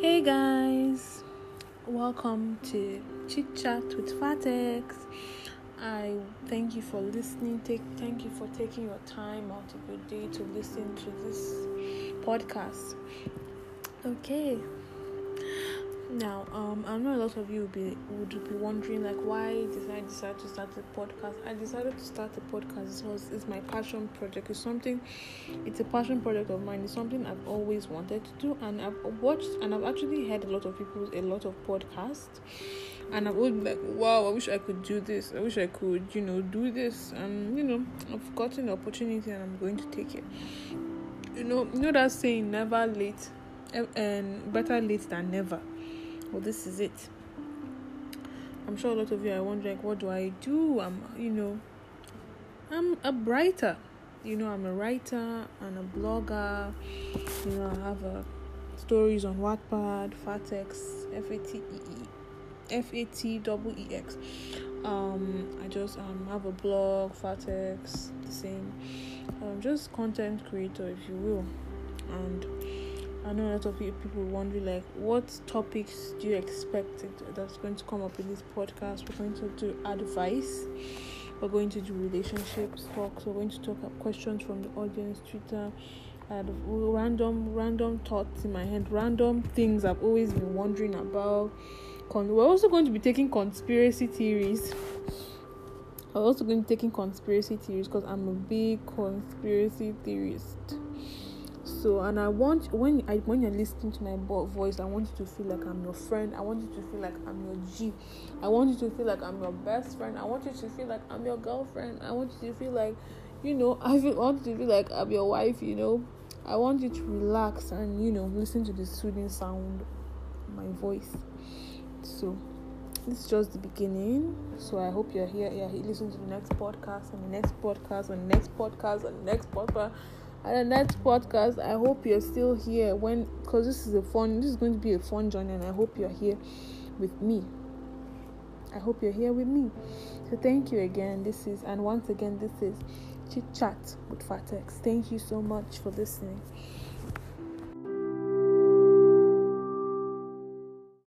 Hey guys, welcome to Chit Chat with Fateex. I thank you for listening. Take thank you for taking your time out of your day to listen to this podcast. Okay. Now, um, I know a lot of you would be would be wondering like why did I decide to start a podcast? I decided to start a podcast because it's my passion project. It's something, it's a passion project of mine. It's something I've always wanted to do, and I've watched and I've actually heard a lot of people a lot of podcasts, and I've always like, wow, I wish I could do this. I wish I could, you know, do this, and you know, I've gotten the opportunity, and I'm going to take it. You know, you know that saying, never late, and better late than never well this is it. I'm sure a lot of you are wondering what do i do? I'm you know i'm a writer. You know i'm a writer and a blogger. You know i have a stories on wattpad fateex f-a-t-e-e f-a-t-e-e-x um i just um have a blog fateex the same. Um just content creator if you will. And I know a lot of people wondering like what topics do you expect that's going to come up in this podcast? We're going to do advice. We're going to do relationships talks. We're going to talk about questions from the audience, Twitter, and random random thoughts in my head, random things I've always been wondering about. We're also going to be taking conspiracy theories. I'm also going to be taking conspiracy theories because I'm a big conspiracy theorist so and i want when i when you're listening to my voice i want you to feel like i'm your friend. I want you to feel like i'm your g. I want you to feel like i'm your best friend. I want you to feel like i'm your girlfriend. I want you to feel like you know i feel, want you to feel like i'm your wife you know. I want you to relax and you know listen to the soothing sound my voice. So this is just the beginning. So I hope you're here. Yeah, listen to the next podcast and the next podcast and the next podcast and the next podcast and the next podcast i hope you're still here when because this is a fun this is going to be a fun journey and i hope you're here with me. I hope you're here with me. So thank you again. This is and once again this is chit chat with fateex. Thank you so much for listening